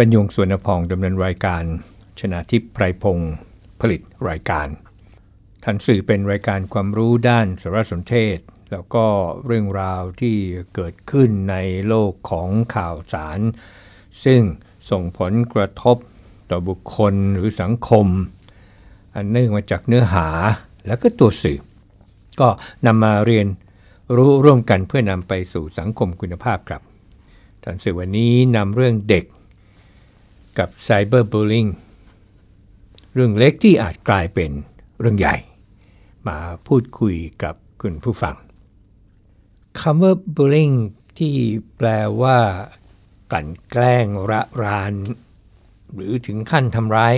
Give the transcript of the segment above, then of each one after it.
บรรยงสวนพองดำเนินรายการ ชนะทิพย์ไพรพงศ์ผลิตรายการทันสื่อเป็นรายการความรู้ด้านสารสนเทศ แล้วก็เรื่องราวที่เกิดขึ้นในโลกของข่าวสาร ซึ่งส่งผลกระทบต่อบุคคลหรือสังคม อันเนื่องมาจากเนื้อหาและก็ตัวสื่อ ก็นำมาเรียนรู้ร่วมกันเพื่อนำไปสู่สังคมคุณภาพครับทันสื่อวันนี้นำเรื่องเด็ก กับไซเบอร์บูล i n g เรื่องเล็กที่อาจกลายเป็นเรื่องใหญ่ มาพูดคุยกับคุณผู้ฟังคำว่า bullying ที่แปลว่ากลั่นแกล้งระราน หรือถึงขั้นทำร้าย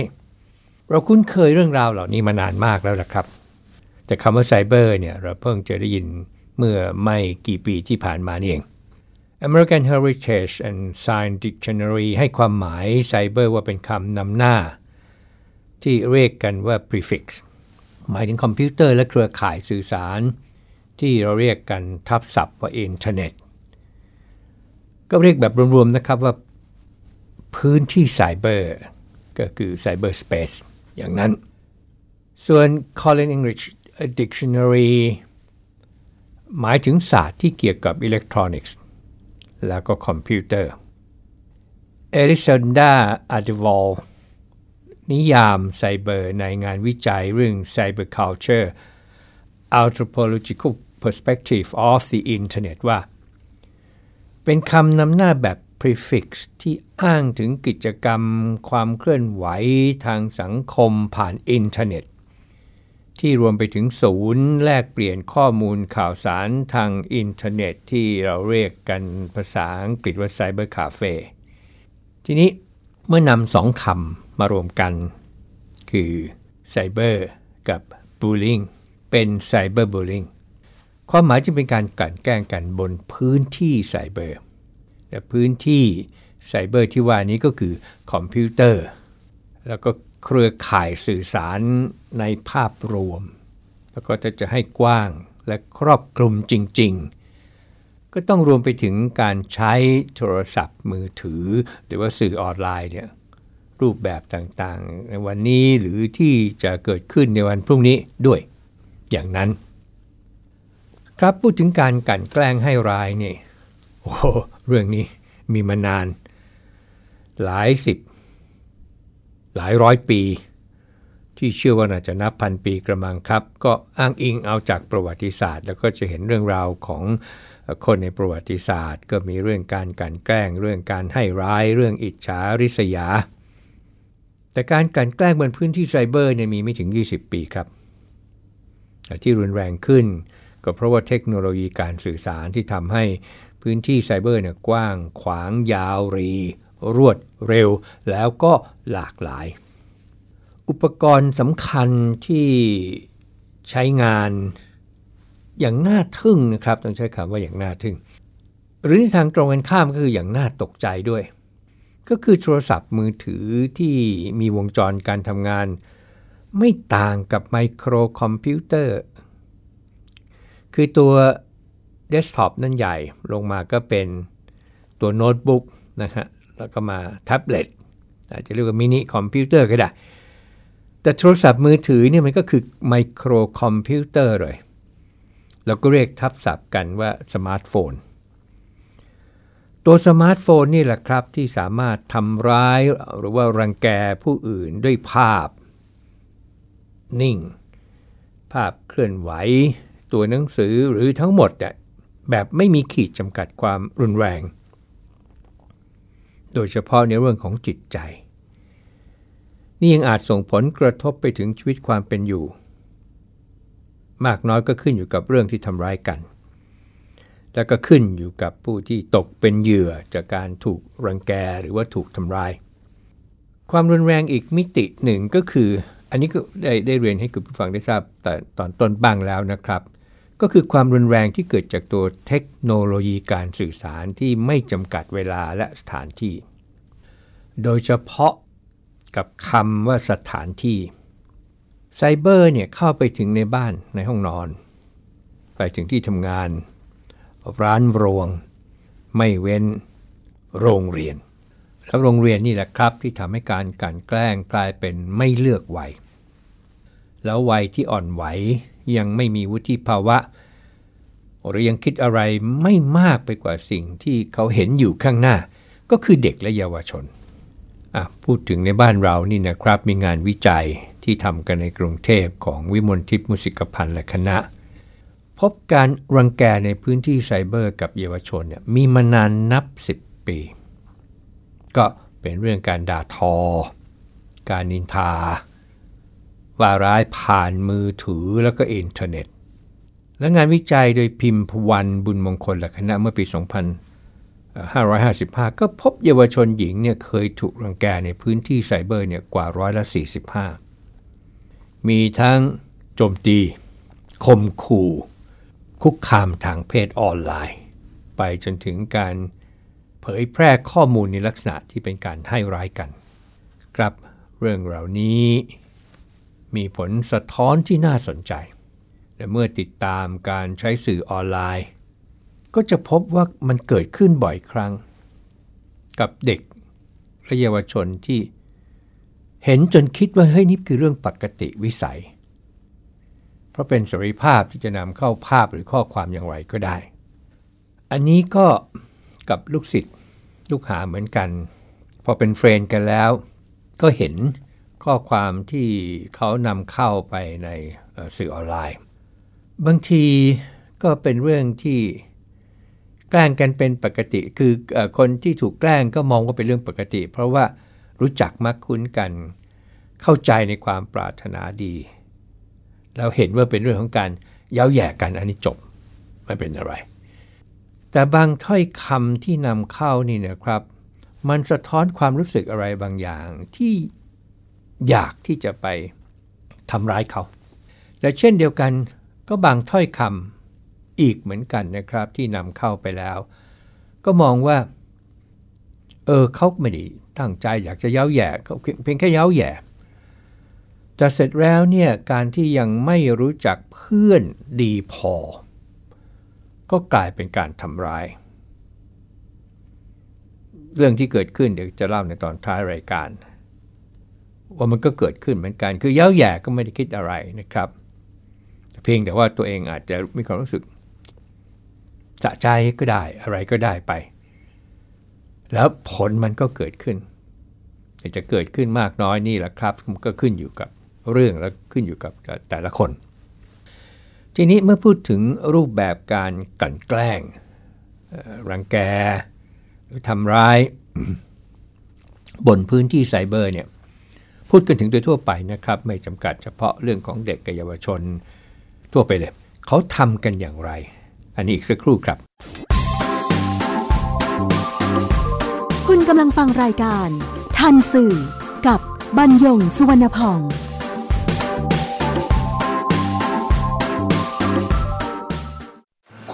เราคุ้นเคยเรื่องราวเหล่านี้มานานมากแล้วละครับ แต่คำว่าไซเบอร์เนี่ยเราเพิ่งจะได้ยินเมื่อไม่กี่ปีที่ผ่านมานี่เอง American Heritage and Science Dictionary ให้ความหมายไซเบอร์ว่าเป็นคำนำหน้า ที่เรียกกันว่า prefix หมายถึงคอมพิวเตอร์และเครือข่ายสื่อสาร ที่เราเรียกกันทับศัพท์ว่าอินเทอร์เน็ต ก็เรียกแบบรวมๆนะครับว่า พื้นที่ไซเบอร์ ก็คือ cyberspace อย่างนั้น ส่วน Collins English Dictionary หมายถึงศาสตร์ที่เกี่ยวกับอิเล็กทรอนิกส์ แล้วก็คอมพิวเตอร์เอลิเซนดาอาร์เดวอลนิยามไซเบอร์ในงานวิจัยเรื่อง Cyber Culture Anthropological Perspective of the Internet ว่า เป็นคำนำหน้าแบบ prefix ที่อ้างถึงกิจกรรมความเคลื่อนไหวทางสังคมผ่านอินเทอร์เน็ต ที่รวมไปถึงศูนย์แลกเปลี่ยนข้อมูลข่าวสารทางอินเทอร์เน็ตที่เราเรียกกันภาษาอังกฤษว่า cyber cafe ทีนี้เมื่อนำสองคำมารวมกัน คือไซเบอร์กับ bullying เป็น cyberbullyingความหมายจะเป็นการกลั่นแกล้งกันบนพื้นที่ไซเบอร์ แต่พื้นที่ไซเบอร์ที่ว่านี้ก็คือคอมพิวเตอร์ แล้วก็ เครือข่ายสื่อสารในภาพรวม แล้วก็จะจะให้กว้างและครอบคลุมจริง ๆ ก็ต้องรวมไปถึงการใช้โทรศัพท์มือถือ หรือว่าสื่อออนไลน์เนี่ยรูปแบบต่างๆ ในวันนี้หรือที่จะเกิดขึ้นในวันพรุ่งนี้ด้วยอย่างนั้น ครับพูดถึงการกันแกล้งให้ร้ายนี่โอ้เรื่องนี้มีมานาน หลายสิบ หลายร้อยปี ที่เชื่อว่าน่าจะนับพันปีกระมังครับ ก็อ้างอิงเอาจากประวัติศาสตร์ แล้วก็จะเห็นเรื่องราวของคนในประวัติศาสตร์ ก็มีเรื่องการกันแกล้ง เรื่องการให้ร้าย เรื่องอิจฉาริษยา แต่การกันแกล้งบนพื้นที่ไซเบอร์เนี่ยมีไม่ถึง 20 ปีครับที่รุนแรงขึ้น ก็เพราะว่าเทคโนโลยีการสื่อสารที่ทำให้พื้นที่ไซเบอร์เนี่ยกว้างขวางยาวรี รวดเร็ว แล้วก็หลากหลาย อุปกรณ์สำคัญที่ใช้งานอย่างน่าทึ่งนะครับ ต้องใช้คำว่าอย่างน่าทึ่ง หรือทางตรงกันข้ามก็คืออย่างน่าตกใจด้วย ก็คือโทรศัพท์มือถือที่มีวงจรการทำงาน ไม่ต่างกับไมโครคอมพิวเตอร์ คือตัวเดสก์ท็อปนั่นใหญ่ลงมาก็เป็นตัวโน้ตบุ๊กนะฮะ แล้วก็มาแท็บเล็ตอาจจะเรียกว่ามินิคอมพิวเตอร์ก็ได้ แต่โทรศัพท์มือถือเนี่ยมันก็คือไมโครคอมพิวเตอร์เลยเราก็เรียกทับศัพท์กันว่าสมาร์ทโฟน ตัวสมาร์ทโฟนนี่แหละครับที่สามารถทำร้ายหรือว่ารังแกผู้อื่นด้วยภาพ นิ่ง ภาพเคลื่อนไหว ตัวหนังสือหรือทั้งหมดแบบไม่มีขีดจำกัดความรุนแรง โดยเฉพาะในเรื่องของจิตใจ นี่ยังอาจส่งผลกระทบไปถึงชีวิตความเป็นอยู่ มากน้อยก็ขึ้นอยู่กับเรื่องที่ทำร้ายกัน และก็ขึ้นอยู่กับผู้ที่ตกเป็นเหยื่อจากการถูกรังแกหรือว่าถูกทำร้าย ความรุนแรงอีกมิติหนึ่งก็คือ อันนี้ก็ได้ได้เรียนให้คุณผู้ฟังได้ทราบแต่ตอนต้นบ้างแล้วนะครับ ก็คือความรุนแรงที่เกิดจากตัวเทคโนโลยีการสื่อสารที่ไม่จำกัดเวลาและสถานที่ โดยเฉพาะกับคำว่าสถานที่ไซเบอร์เนี่ยเข้าไปถึงในบ้านในห้องนอน ไปถึงที่ทำงาน ร้านรวงไม่เว้นโรงเรียน แล้วโรงเรียนนี่แหละครับที่ทำให้การการแกล้งกลายเป็นไม่เลือกวัย แล้ววัยที่อ่อนไหวยังไม่มีวุฒิภาวะ หรือยังคิดอะไรไม่มากไปกว่าสิ่งที่เขาเห็นอยู่ข้างหน้า ก็คือเด็กและเยาวชน พูดถึงในบ้านเรานี่นะครับมีงานวิจัยที่ทำกันในกรุงเทพของวิมลทิพย์มุสิกพันธ์และคณะ พบการรังแกในพื้นที่ไซเบอร์กับเยาวชนเนี่ยมีมานานนับ 10 ปี ก็เป็นเรื่องการด่าทอ การนินทา ว่าร้ายผ่านมือถือแล้วก็อินเทอร์เน็ต และงานวิจัยโดยพิมพ์พวันบุญมงคลและคณะเมื่อปี 2555 ก็พบเยาวชนหญิงเนี่ยเคยถูกรังแกในพื้นที่ไซเบอร์เนี่ยกว่าร้อยละ 45 มีทั้งโจมตีคมขู่คุกคามทางเพศออนไลน์ ไปจนถึงการเผยแพร่ข้อมูลในลักษณะที่เป็นการให้ร้ายกัน ครับเรื่องเหล่านี้ มีผลสะท้อนที่น่าสนใจ และเมื่อติดตามการใช้สื่อออนไลน์ ก็จะพบว่ามันเกิดขึ้นบ่อยครั้ง กับเด็กและเยาวชนที่เห็นจนคิดว่าเฮ้ยนี่คือเรื่องปกติวิสัย เพราะเป็นสรีภาพที่จะนำเข้าภาพหรือข้อความอย่างไรก็ได้ อันนี้ก็กับลูกศิษย์ลูกหาเหมือนกัน พอเป็นเฟรนกันแล้ว ก็เห็น ข้อความที่เขานำเข้าไปในสื่อออนไลน์ บางทีก็เป็นเรื่องที่แกล้งกันเป็นปกติ คือคนที่ถูกแกล้งก็มองว่าเป็นเรื่องปกติ เพราะว่ารู้จักมักคุ้นกัน เข้าใจในความปรารถนาดีแล้วเห็นว่าเป็นเรื่องของการเย้าแย่กันอันนี้จบไม่เป็นอะไร แต่บางถ้อยคำที่นำเข้านี่นะครับ มันสะท้อนความรู้สึกอะไรบางอย่างที่ อยากที่จะไปทำร้ายเขา และเช่นเดียวกันก็บางถ้อยคำอีกเหมือนกันนะครับที่นำเข้าไปแล้ว ก็มองว่า เออเขาไม่ได้ตั้งใจอยากจะเย้าแย่เขาเพียงแค่เย้าแย่แต่เสร็จแล้วเนี่ยการที่ยังไม่รู้จักเพื่อนดีพอ ก็กลายเป็นการทำร้าย เรื่องที่เกิดขึ้นเดี๋ยวจะเล่าในตอนท้ายรายการ ว่ามันก็เกิดขึ้นเหมือนกัน คือเย้าแย่ก็ไม่ได้คิดอะไรนะครับ เพียงแต่ว่าตัวเองอาจจะมีความรู้สึกสะใจก็ได้อะไรก็ได้ไป แล้วผลมันก็เกิดขึ้น จะเกิดขึ้นมากน้อยนี่แหละครับก็ขึ้นอยู่กับเรื่องและขึ้นอยู่กับแต่ละคน ทีนี้เมื่อพูดถึงรูปแบบการกลั่นแกล้ง รังแก หรือทำร้าย บนพื้นที่ไซเบอร์เนี่ย พูดกันถึงโดยทั่วไปนะครับ ไม่จำกัดเฉพาะเรื่องของเด็กกับเยาวชน ทั่วไปเลย เขาทำกันอย่างไร อันนี้อีกสักครู่ครับ คุณกำลังฟังรายการ ทันสื่อกับบรรยงสุวรรณพอง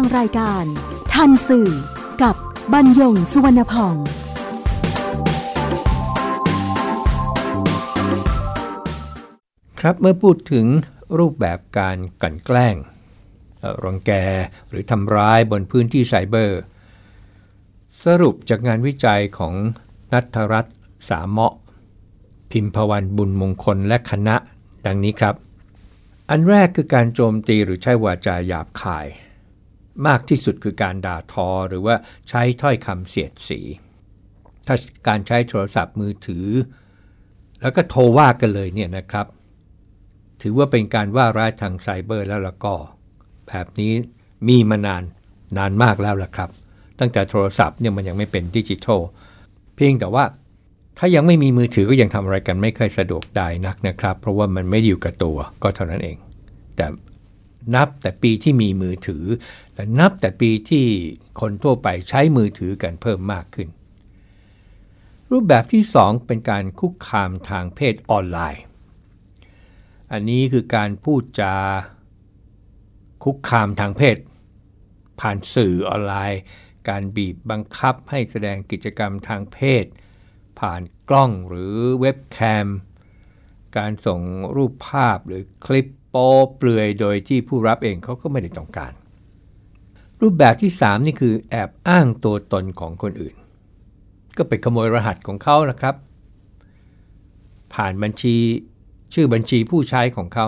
ฟังรายการ ทันสื่อ กับบรรยงสุวรรณพอง ครับเมื่อพูดถึงรูปแบบการกลั่นแกล้ง รังแกหรือทำร้ายบนพื้นที่ไซเบอร์ สรุปจากงานวิจัยของนัทรัตน์สามเมาะ พิมพวันบุญมงคลและคณะ ดังนี้ครับ อันแรกคือการโจมตีหรือใช้วาจาหยาบคาย มากที่สุดคือการด่าทอหรือว่าใช้ถ้อยคำเสียดสี ถ้าการใช้โทรศัพท์มือถือ แล้วก็โทรว่ากันเลยเนี่ยนะครับ ถือว่าเป็นการว่าร้ายทางไซเบอร์แล้วละก็ แบบนี้มีมานานนานมากแล้วล่ะครับ ตั้งแต่โทรศัพท์เนี่ยมันยังไม่เป็นดิจิทัลเพียงแต่ว่าถ้ายังไม่มีมือถือก็ยังทำอะไรกันไม่ค่อยสะดวกได้นักนะครับ เพราะว่ามันไม่อยู่กับตัวก็เท่านั้นเอง แต่ นับแต่ปีที่มีมือถือ และนับแต่ปีที่คนทั่วไปใช้มือถือกันเพิ่มมากขึ้น รูปแบบที่ 2 เป็นการคุกคามทางเพศออนไลน์ อันนี้คือการพูดจาคุกคามทางเพศ ผ่านสื่อออนไลน์ การบีบบังคับให้แสดงกิจกรรมทางเพศ ผ่านกล้องหรือเว็บแคม การส่งรูปภาพหรือคลิป โปเปลือยโดยที่ผู้รับเองเขาก็ไม่ได้ต้องการ รูปแบบที่ 3 นี่คือแอบอ้างตัวตนของคนอื่น ก็ไปขโมยรหัสของเขานะครับ ผ่านบัญชีชื่อบัญชีผู้ใช้ของเขา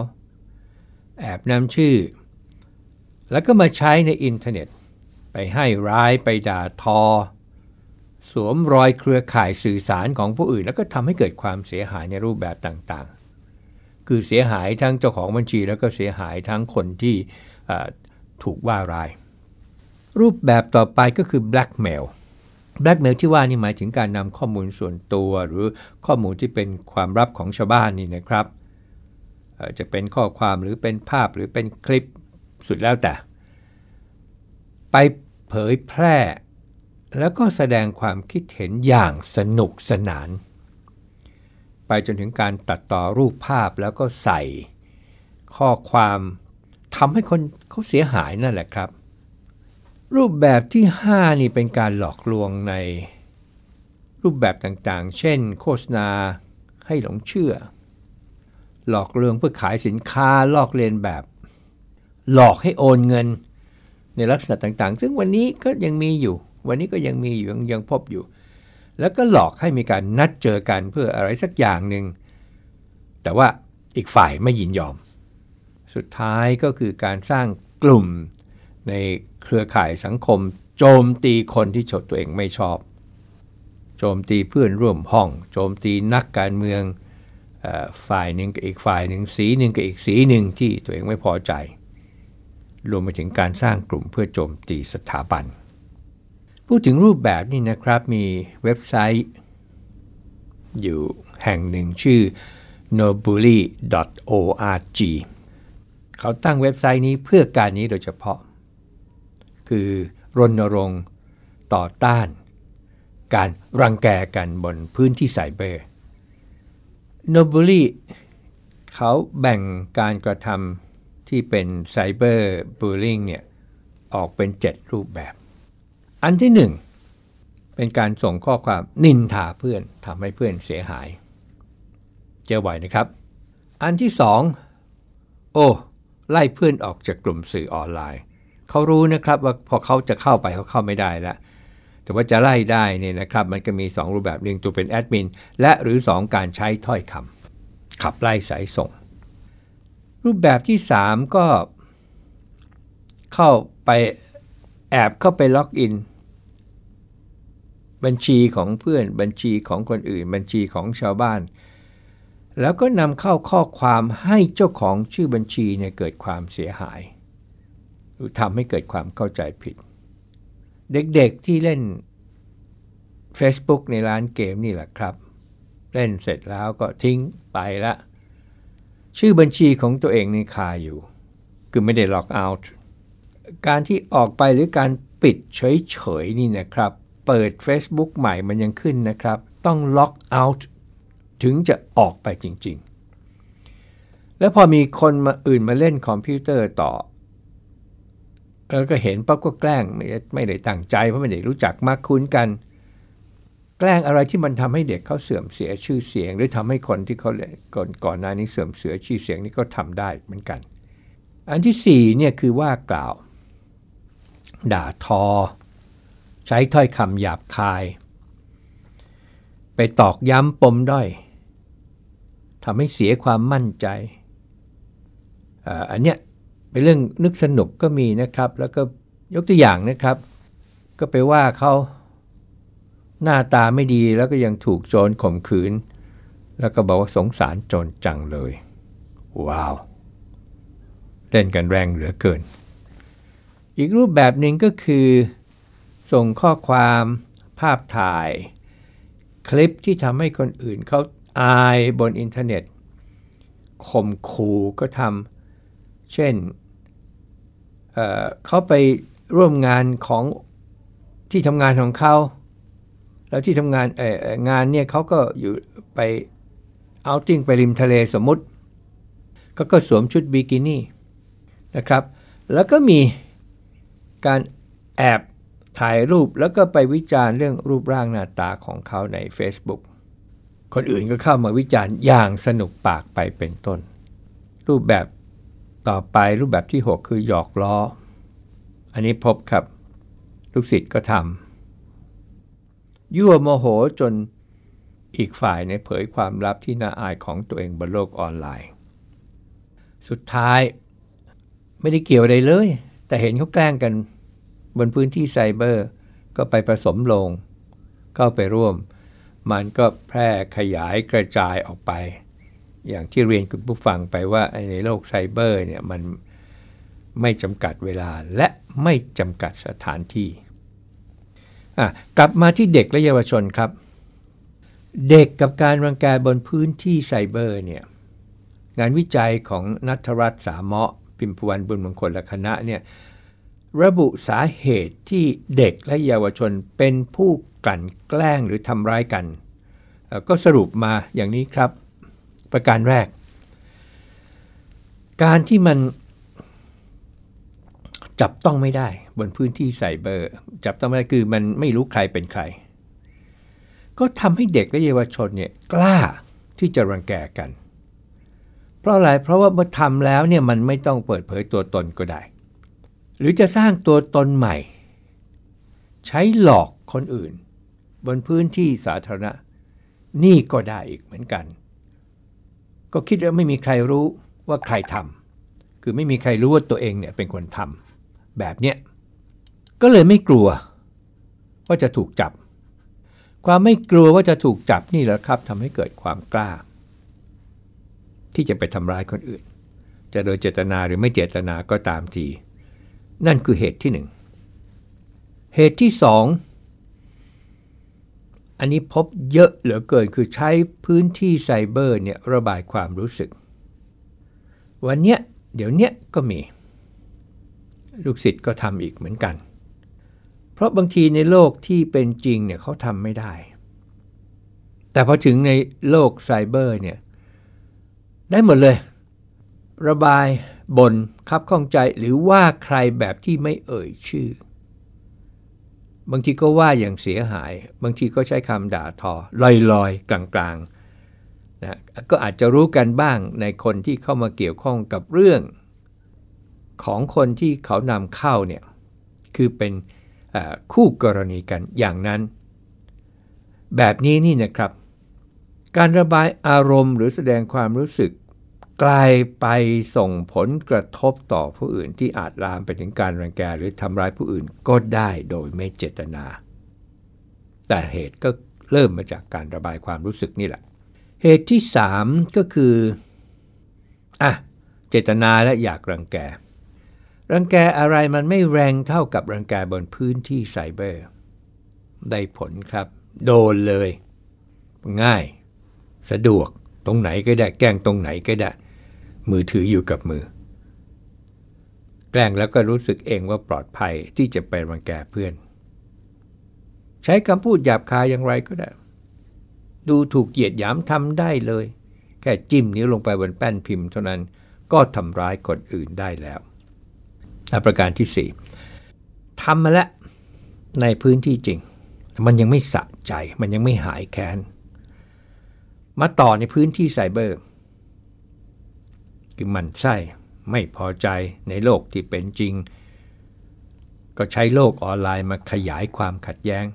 แอบนำชื่อ แล้วก็มาใช้ในอินเทอร์เน็ต ไปให้ร้ายไปด่าทอ สวมรอยเครือข่ายสื่อสารของผู้อื่น แล้วก็ทำให้เกิดความเสียหายในรูปแบบต่าง คือเสียหายทั้งเจ้าของบัญชี แล้วก็เสียหายทั้งคนที่ถูกว่าร้าย รูปแบบต่อไปก็คือ blackmail blackmail ที่ว่านี่หมายถึงการนำข้อมูลส่วนตัวหรือข้อมูลที่เป็นความลับของชาวบ้านนี่นะครับจะเป็นข้อความหรือเป็นภาพหรือเป็นคลิปสุดแล้วแต่ ไปเผยแพร่ แล้วก็แสดงความคิดเห็นอย่างสนุกสนาน ไปจนถึงการตัดต่อรูปภาพแล้วก็ใส่ข้อความทำให้คนเขาเสียหายนั่นแหละครับ รูปแบบที่ 5 นี่เป็นการหลอกลวงในรูปแบบต่างๆ เช่น โฆษณาให้หลงเชื่อ หลอกลวงเพื่อขายสินค้าลอกเลียนแบบ หลอกให้โอนเงิน ในลักษณะต่างๆ ซึ่งวันนี้ก็ยังมีอยู่ วันนี้ก็ยังมีอยู่ยังพบอยู่ แล้วก็หลอกให้มีการนัดเจอกันเพื่ออะไรสักอย่างหนึ่ง แต่ว่าอีกฝ่ายไม่ยินยอม สุดท้ายก็คือการสร้างกลุ่มในเครือข่ายสังคม โจมตีคนที่ชดตัวเองไม่ชอบ โจมตีเพื่อนร่วมห้อง โจมตีนักการเมืองฝ่ายหนึ่งกับอีกฝ่ายหนึ่งสีหนึ่งกับอีกสีหนึ่งที่ตัวเองไม่พอใจ รวมไปถึงการสร้างกลุ่มเพื่อโจมตีสถาบัน พูดถึงรูปแบบนี้นะครับมีเว็บไซต์ อยู่แห่งหนึ่งชื่อ nobully.org เขาตั้งเว็บไซต์นี้เพื่อการนี้โดยเฉพาะ คือรณรงค์ต่อต้าน การรังแกกันบนพื้นที่ไซเบอร์ n o b u l y เขาแบ่งการกระทำที่เป็นไซเบอร์บูลลิงเนี่ย ออกเป็น 7 รูปแบบ อันที่1เป็นการส่งข้อความนินทาเพื่อนทำให้เพื่อนเสียหาย เจอบ่อยนะครับ อันที่2โอ้ไล่เพื่อนออกจากกลุ่มสื่อออนไลน์ เขารู้นะครับว่าพอเขาจะเข้าไปเขาเข้าไม่ได้แล้วแต่ว่าจะไล่ได้เนี่ยนะครับ มันก็มี 2 รูปแบบหนึ่งตัวเป็นแอดมินและหรือ 2 การใช้ถ้อยคำขับไล่สายส่ง รูปแบบที่ 3 ก็เข้าไปแอบเข้าไปล็อกอิน บัญชีของเพื่อนบัญชีของคนอื่น บัญชีของชาวบ้าน แล้วก็นำเข้าข้อความให้เจ้าของชื่อบัญชีเนี่ยเกิดความเสียหาย หรือทำให้เกิดความเข้าใจผิด เด็กๆที่เล่น Facebook ในร้านเกมนี่แหละครับ เล่นเสร็จแล้วก็ทิ้งไปละ ชื่อบัญชีของตัวเองนี่คาอยู่ คือไม่ได้ล็อกเอาท์การที่ออกไปหรือการปิดเฉยๆนี่นะครับ เปิด Facebook ใหม่มันยังขึ้นนะครับ ต้องล็อกเอาท์ถึงจะออกไปจริง ๆ แล้วพอมีคนมาอื่นมาเล่นคอมพิวเตอร์ต่อแล้วก็เห็นปั๊บก็แกล้งไม่ไม่ได้ตั้งใจเพราะไม่ได้รู้จักมากคุ้นกัน แกล้งอะไรที่มันทำให้เด็กเขาเสื่อมเสียชื่อเสียง หรือทำให้คนที่เขาก่อนก่อนหน้านี้เสื่อมเสียชื่อเสียงนี่ก็ทำได้เหมือนกัน อันที่4เนี่ยคือว่ากล่าว ด่าทอ ใช้ถ้อยคำหยาบคาย ไปตอกย้ำปมด้อยทำให้เสียความมั่นใจอันเนี้ยเป็นเรื่องนึกสนุกก็มีนะครับ แล้วก็ยกตัวอย่างนะครับ ก็ไปว่าเขาหน้าตาไม่ดีแล้วก็ยังถูกโจรข่มขืน แล้วก็บอกว่าสงสารโจรจังเลย ว้าว เล่นกันแรงเหลือเกิน อีกรูปแบบหนึ่งก็คือ ส่งข้อความภาพถ่าย คลิปที่ทำให้คนอื่นเขาอายบนอินเทอร์เน็ตข่มขู่ก็ทำเช่นเขาไปร่วมงานของที่ทำงานของเขา แล้วที่ทำงานงานเนี่ยเขาก็อยู่ไป outing ไปริมทะเลสมมุติก็ก็สวมชุดบิกินี่นะครับ แล้วก็มีการแอบ ถ่ายรูปแล้วก็ไปวิจารณ์เรื่องรูปร่างหน้าตาของเขาใน Facebook คนอื่นก็เข้ามาวิจารณ์อย่างสนุกปากไปเป็นต้น รูปแบบต่อไปรูปแบบที่ 6 คือหยอกล้อ อันนี้พบครับ ลูกศิษย์ก็ทำยั่วโมโหจนอีกฝ่ายในเผยความลับที่น่าอายของตัวเองบนโลกออนไลน์ สุดท้าย ไม่ได้เกี่ยวอะไรเลย แต่เห็นเขาแกล้งกัน บนพื้นที่ไซเบอร์ ก็ไปผสมลง เข้าไปร่วม มันก็แพร่ขยายกระจายออกไป อย่างที่เรียนคุณผู้ฟังไปว่าในโลกไซเบอร์เนี่ยมันไม่จำกัดเวลาและไม่จำกัดสถานที่ กลับมาที่เด็กและเยาวชนครับ เด็กกับการรังแกบนพื้นที่ไซเบอร์เนี่ยงานวิจัยของนัทรัตน์สาเมาะ พิมพวันบุญมงคลและคณะเนี่ย ระบุสาเหตุที่เด็กและเยาวชนเป็นผู้กลั่นแกล้งหรือทำร้ายกัน ก็สรุปมาอย่างนี้ครับ ประการแรก การที่มันจับต้องไม่ได้บนพื้นที่ไซเบอร์ จับต้องไม่ได้คือมันไม่รู้ใครเป็นใคร ก็ทำให้เด็กและเยาวชนเนี่ยกล้าที่จะรังแกกัน เพราะอะไรเพราะว่าเมื่อทำแล้วเนี่ยมันไม่ต้องเปิดเผยตัวตนก็ได้ หรือจะสร้างตัวตนใหม่ ใช้หลอกคนอื่น บนพื้นที่สาธารณะ นี่ก็ได้อีกเหมือนกัน ก็คิดว่าไม่มีใครรู้ว่าใครทำคือไม่มีใครรู้ว่าตัวเองเนี่ยเป็นคนทำแบบเนี้ยก็เลยไม่กลัวว่าจะถูกจับ ความไม่กลัวว่าจะถูกจับนี่แหละครับทำให้เกิดความกล้า ที่จะไปทำร้ายคนอื่น จะโดยเจตนาหรือไม่เจตนาก็ตามที นั่นคือเหตุที่หนึ่ง เหตุที่สอง อันนี้พบเยอะเหลือเกินคือใช้พื้นที่ไซเบอร์เนี่ยระบายความรู้สึก วันเนี้ยเดี๋ยวเนี้ยก็มี ลูกศิษย์ก็ทำอีกเหมือนกัน เพราะบางทีในโลกที่เป็นจริงเนี่ยเขาทำไม่ได้ แต่พอถึงในโลกไซเบอร์เนี่ยได้หมดเลย ระบาย บนคับข้องใจหรือว่าใครแบบที่ไม่เอ่ยชื่อ บางทีก็ว่าอย่างเสียหาย บางทีก็ใช้คำด่าทอ ลอยๆ กลางๆนะก็อาจจะรู้กันบ้างในคนที่เข้ามาเกี่ยวข้องกับเรื่อง ของคนที่เขานำเข้าเนี่ยคือเป็นคู่กรณีกันอย่างนั้น แบบนี้นี่นะครับ การระบายอารมณ์หรือแสดงความรู้สึก กลายไปส่งผลกระทบต่อผู้อื่นที่อาจลามไปถึงการรังแกหรือทำร้ายผู้อื่นก็ได้โดยไม่เจตนา แต่เหตุก็เริ่มมาจากการระบายความรู้สึกนี่แหละ เหตุที่ 3 ก็คืออะเจตนาและอยากรังแก รังแกอะไรมันไม่แรงเท่ากับรังแกบนพื้นที่ไซเบอร์ ได้ผลครับ โดนเลย ง่าย สะดวกตรงไหนก็ได้แกล้งตรงไหนก็ได้ มือถืออยู่กับมือ แกล้งแล้วก็รู้สึกเองว่าปลอดภัยที่จะไปรังแกเพื่อน ใช้คำพูดหยาบคายอย่างไรก็ได้ ดูถูกเหยียดหยามทำได้เลย แค่จิ้มนิ้วลงไปบนแป้นพิมพ์เท่านั้นก็ทำร้ายคนอื่นได้แล้วและประการที่ 4ทำมาแล้วในพื้นที่จริง มันยังไม่สะใจ มันยังไม่หายแค้น มาต่อในพื้นที่ไซเบอร์ คือมันไส้ไม่พอใจในโลกที่เป็นจริง ก็ใช้โลกออนไลน์มาขยายความขัดแย้ง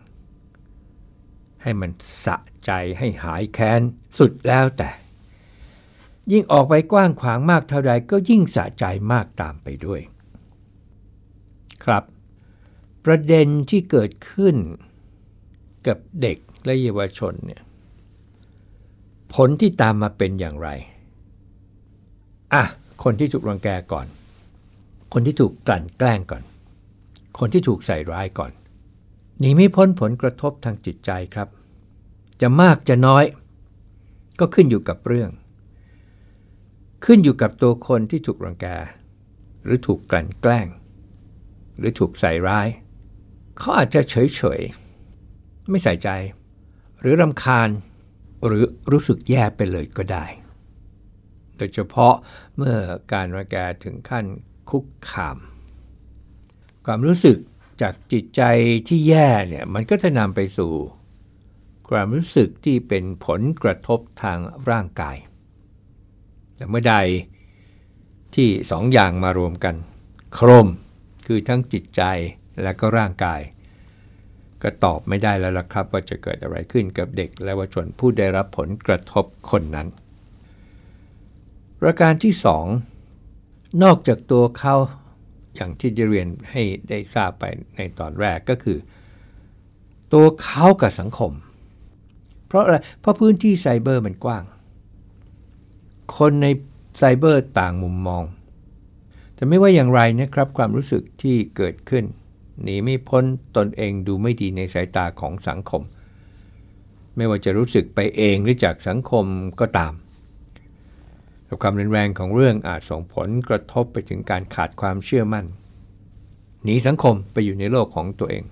ให้มันสะใจให้หายแค้นสุดแล้วแต่ ยิ่งออกไปกว้างขวางมากเท่าใดก็ยิ่งสะใจมากตามไปด้วย ครับ ประเด็นที่เกิดขึ้นกับเด็กและเยาวชนเนี่ยผลที่ตามมาเป็นอย่างไร อะคนที่ถูกรังแกก่อน คนที่ถูกกลั่นแกล้งก่อน คนที่ถูกใส่ร้ายก่อนหนีไม่พ้นผลกระทบทางจิตใจครับ จะมากจะน้อย ก็ขึ้นอยู่กับเรื่อง ขึ้นอยู่กับตัวคนที่ถูกรังแก หรือถูกกลั่นแกล้ง หรือถูกใส่ร้าย เขาอาจจะเฉยเฉยไม่ใส่ใจ หรือรำคาญ หรือรู้สึกแย่ไปเลยก็ได้ ดยเฉพาะเมื่อการรังแกถึงขั้นคุกคาม ความรู้สึกจากจิตใจที่แย่เนี่ยมันก็จะนำไปสู่ ความรู้สึกที่เป็นผลกระทบทางร่างกาย แต่เมื่อใดที่สองอย่างมารวมกัน โครมคือทั้งจิตใจและก็ร่างกาย ก็ตอบไม่ได้แล้วล่ะครับว่าจะเกิดอะไรขึ้นกับเด็กและวชนผู้ได้รับผลกระทบคนนั้น ประการที่สองนอกจากตัวเขาอย่างที่ได้เรียนให้ได้ทราบไปในตอนแรกก็คือ ตัวเขากับสังคม เพราะอะไรเพราะพื้นที่ไซเบอร์มันกว้าง คนในไซเบอร์ต่างมุมมอง แต่ไม่ว่าอย่างไรนะครับความรู้สึกที่เกิดขึ้นหนีไม่พ้นตนเองดูไม่ดีในสายตาของสังคม ไม่ว่าจะรู้สึกไปเองหรือจากสังคมก็ตาม แต่ความรุนแรงของเรื่องอาจส่งผลกระทบไปถึงการขาดความเชื่อมั่น หนีสังคมไปอยู่ในโลกของตัวเอง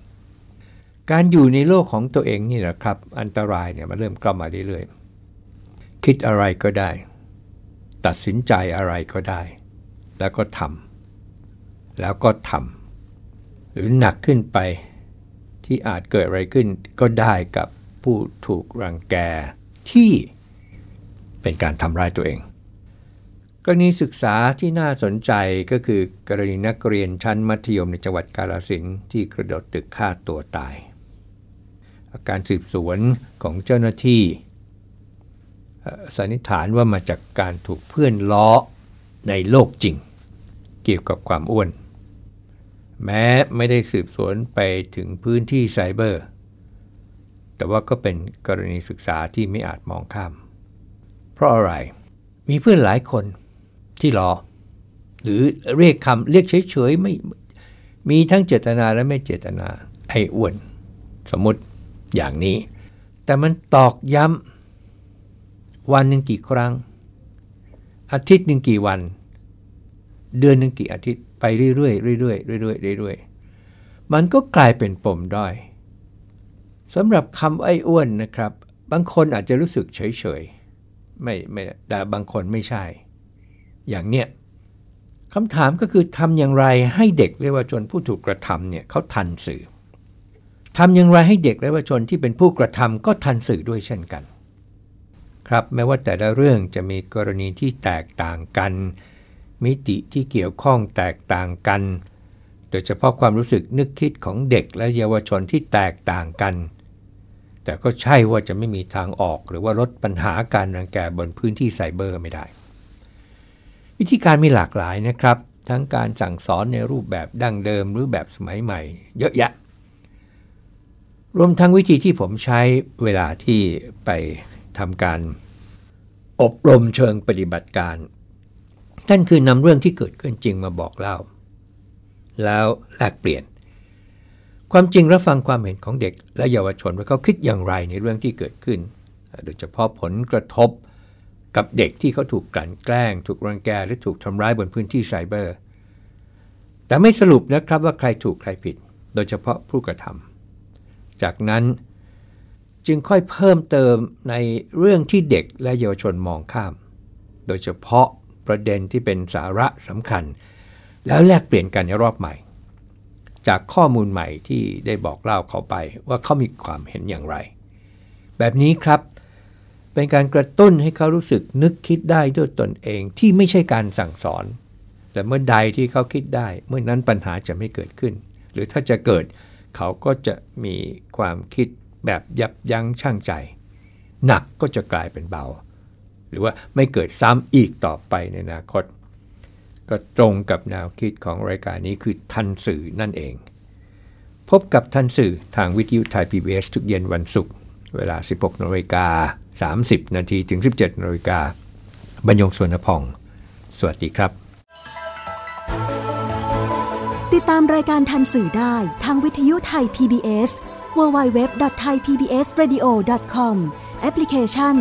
การอยู่ในโลกของตัวเองนี่แหละครับ อันตรายเนี่ยมันเริ่มเข้ามาเรื่อยๆ คิดอะไรก็ได้ ตัดสินใจอะไรก็ได้ แล้วก็ทำแล้วก็ทำหรือหนักขึ้นไปที่อาจเกิดอะไรขึ้นก็ได้กับผู้ถูกรังแกที่เป็นการทำร้ายตัวเอง กรณีศึกษาที่น่าสนใจก็คือกรณีนักเรียนชั้นมัธยมในจังหวัดกาฬสินธุ์ที่กระโดดตึกฆ่าตัวตาย อาการสืบสวนของเจ้าหน้าที่สันนิษฐานว่ามาจากการถูกเพื่อนล้อในโลกจริง เกี่ยวกับความอ้วน แม้ไม่ได้สืบสวนไปถึงพื้นที่ไซเบอร์ แต่ว่าก็เป็นกรณีศึกษาที่ไม่อาจมองข้าม เพราะอะไรมีเพื่อนหลายคน ที่รอ หรือเรียกคำเรียกเฉยๆไม่มีทั้งเจตนาและไม่เจตนา ไอ้อ้วน สมมติอย่างนี้ แต่มันตอกย้ำวันหนึ่งกี่ครั้ง อาทิตย์หนึ่งกี่วัน เดือนหนึ่งกี่อาทิตย์ไปเรื่อยๆเรื่อยๆเรื่อยๆเรื่อยๆมันก็กลายเป็นปมด้อยสำหรับคำไอ้อ้วนนะครับ บางคนอาจจะรู้สึกเฉยๆไม่ไม่แต่บางคนไม่ใช่ อย่างเนี้ยคำถามก็คือทำอย่างไรให้เด็กเยาวชนผู้ถูกกระทำเนี่ยเขาทันสื่อทำอย่างไรให้เด็กเยาวชนที่เป็นผู้กระทำก็ทันสื่อด้วยเช่นกัน ครับแม้ว่าแต่ละเรื่องจะมีกรณีที่แตกต่างกัน มิติที่เกี่ยวข้องแตกต่างกัน โดยเฉพาะความรู้สึกนึกคิดของเด็กและเยาวชนที่แตกต่างกัน แต่ก็ใช่ว่าจะไม่มีทางออกหรือว่าลดปัญหาการรังแกบนพื้นที่ไซเบอร์ไม่ได้ วิธีการมีหลากหลายนะครับ ทั้งการสั่งสอนในรูปแบบดั้งเดิมหรือแบบสมัยใหม่ เยอะแยะ รวมทั้งวิธีที่ผมใช้เวลาที่ไปทำการ อบรมเชิงปฏิบัติการนั่นคือนำเรื่องที่เกิดขึ้นจริงมาบอกเล่า แล้วแลกเปลี่ยน ความจริงรับฟังความเห็นของเด็ก และเยาวชนว่าเขาคิดอย่างไรในเรื่องที่เกิดขึ้น โดยเฉพาะผลกระทบ กับเด็กที่เขาถูกกลั่นแกล้ง ถูกรังแกหรือถูกทำร้ายบนพื้นที่ไซเบอร์ แต่ไม่สรุปนะครับว่าใครถูกใครผิด โดยเฉพาะผู้กระทำจากนั้นจึงค่อยเพิ่มเติมในเรื่องที่เด็กและเยาวชนมองข้าม โดยเฉพาะประเด็นที่เป็นสาระสำคัญ แล้วแลกเปลี่ยนกันในรอบใหม่ จากข้อมูลใหม่ที่ได้บอกเล่าเขาไปว่าเขามีความเห็นอย่างไร แบบนี้ครับ เป็นการกระตุ้นให้เขารู้สึกนึกคิดได้ด้วยตนเองที่ไม่ใช่การสั่งสอน แต่เมื่อใดที่เขาคิดได้ เมื่อนั้นปัญหาจะไม่เกิดขึ้น หรือถ้าจะเกิดเขาก็จะมีความคิดแบบยับยั้งชั่งใจ หนักก็จะกลายเป็นเบา หรือว่าไม่เกิดซ้ำอีกต่อไปในอนาคต ก็ตรงกับแนวคิดของรายการนี้คือทันสื่อนั่นเอง พบกับทันสื่อทางวิทยุไทย PBS ทุกเย็นวันศุกร์ เวลา 16นาฬิกา30 นาทีถึง 17นาฬิกาบรรยงสวนพอง สวัสดีครับ ติดตามรายการทันสื่อได้ทางวิทยุไทย PBS www.thaipbsradio.com แอปพลิเคชัน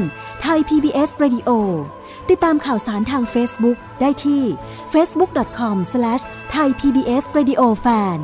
Thai PBS Radio ติดตามข่าวสารทาง Facebook ได้ที่ facebook.com/thaipbsradiofan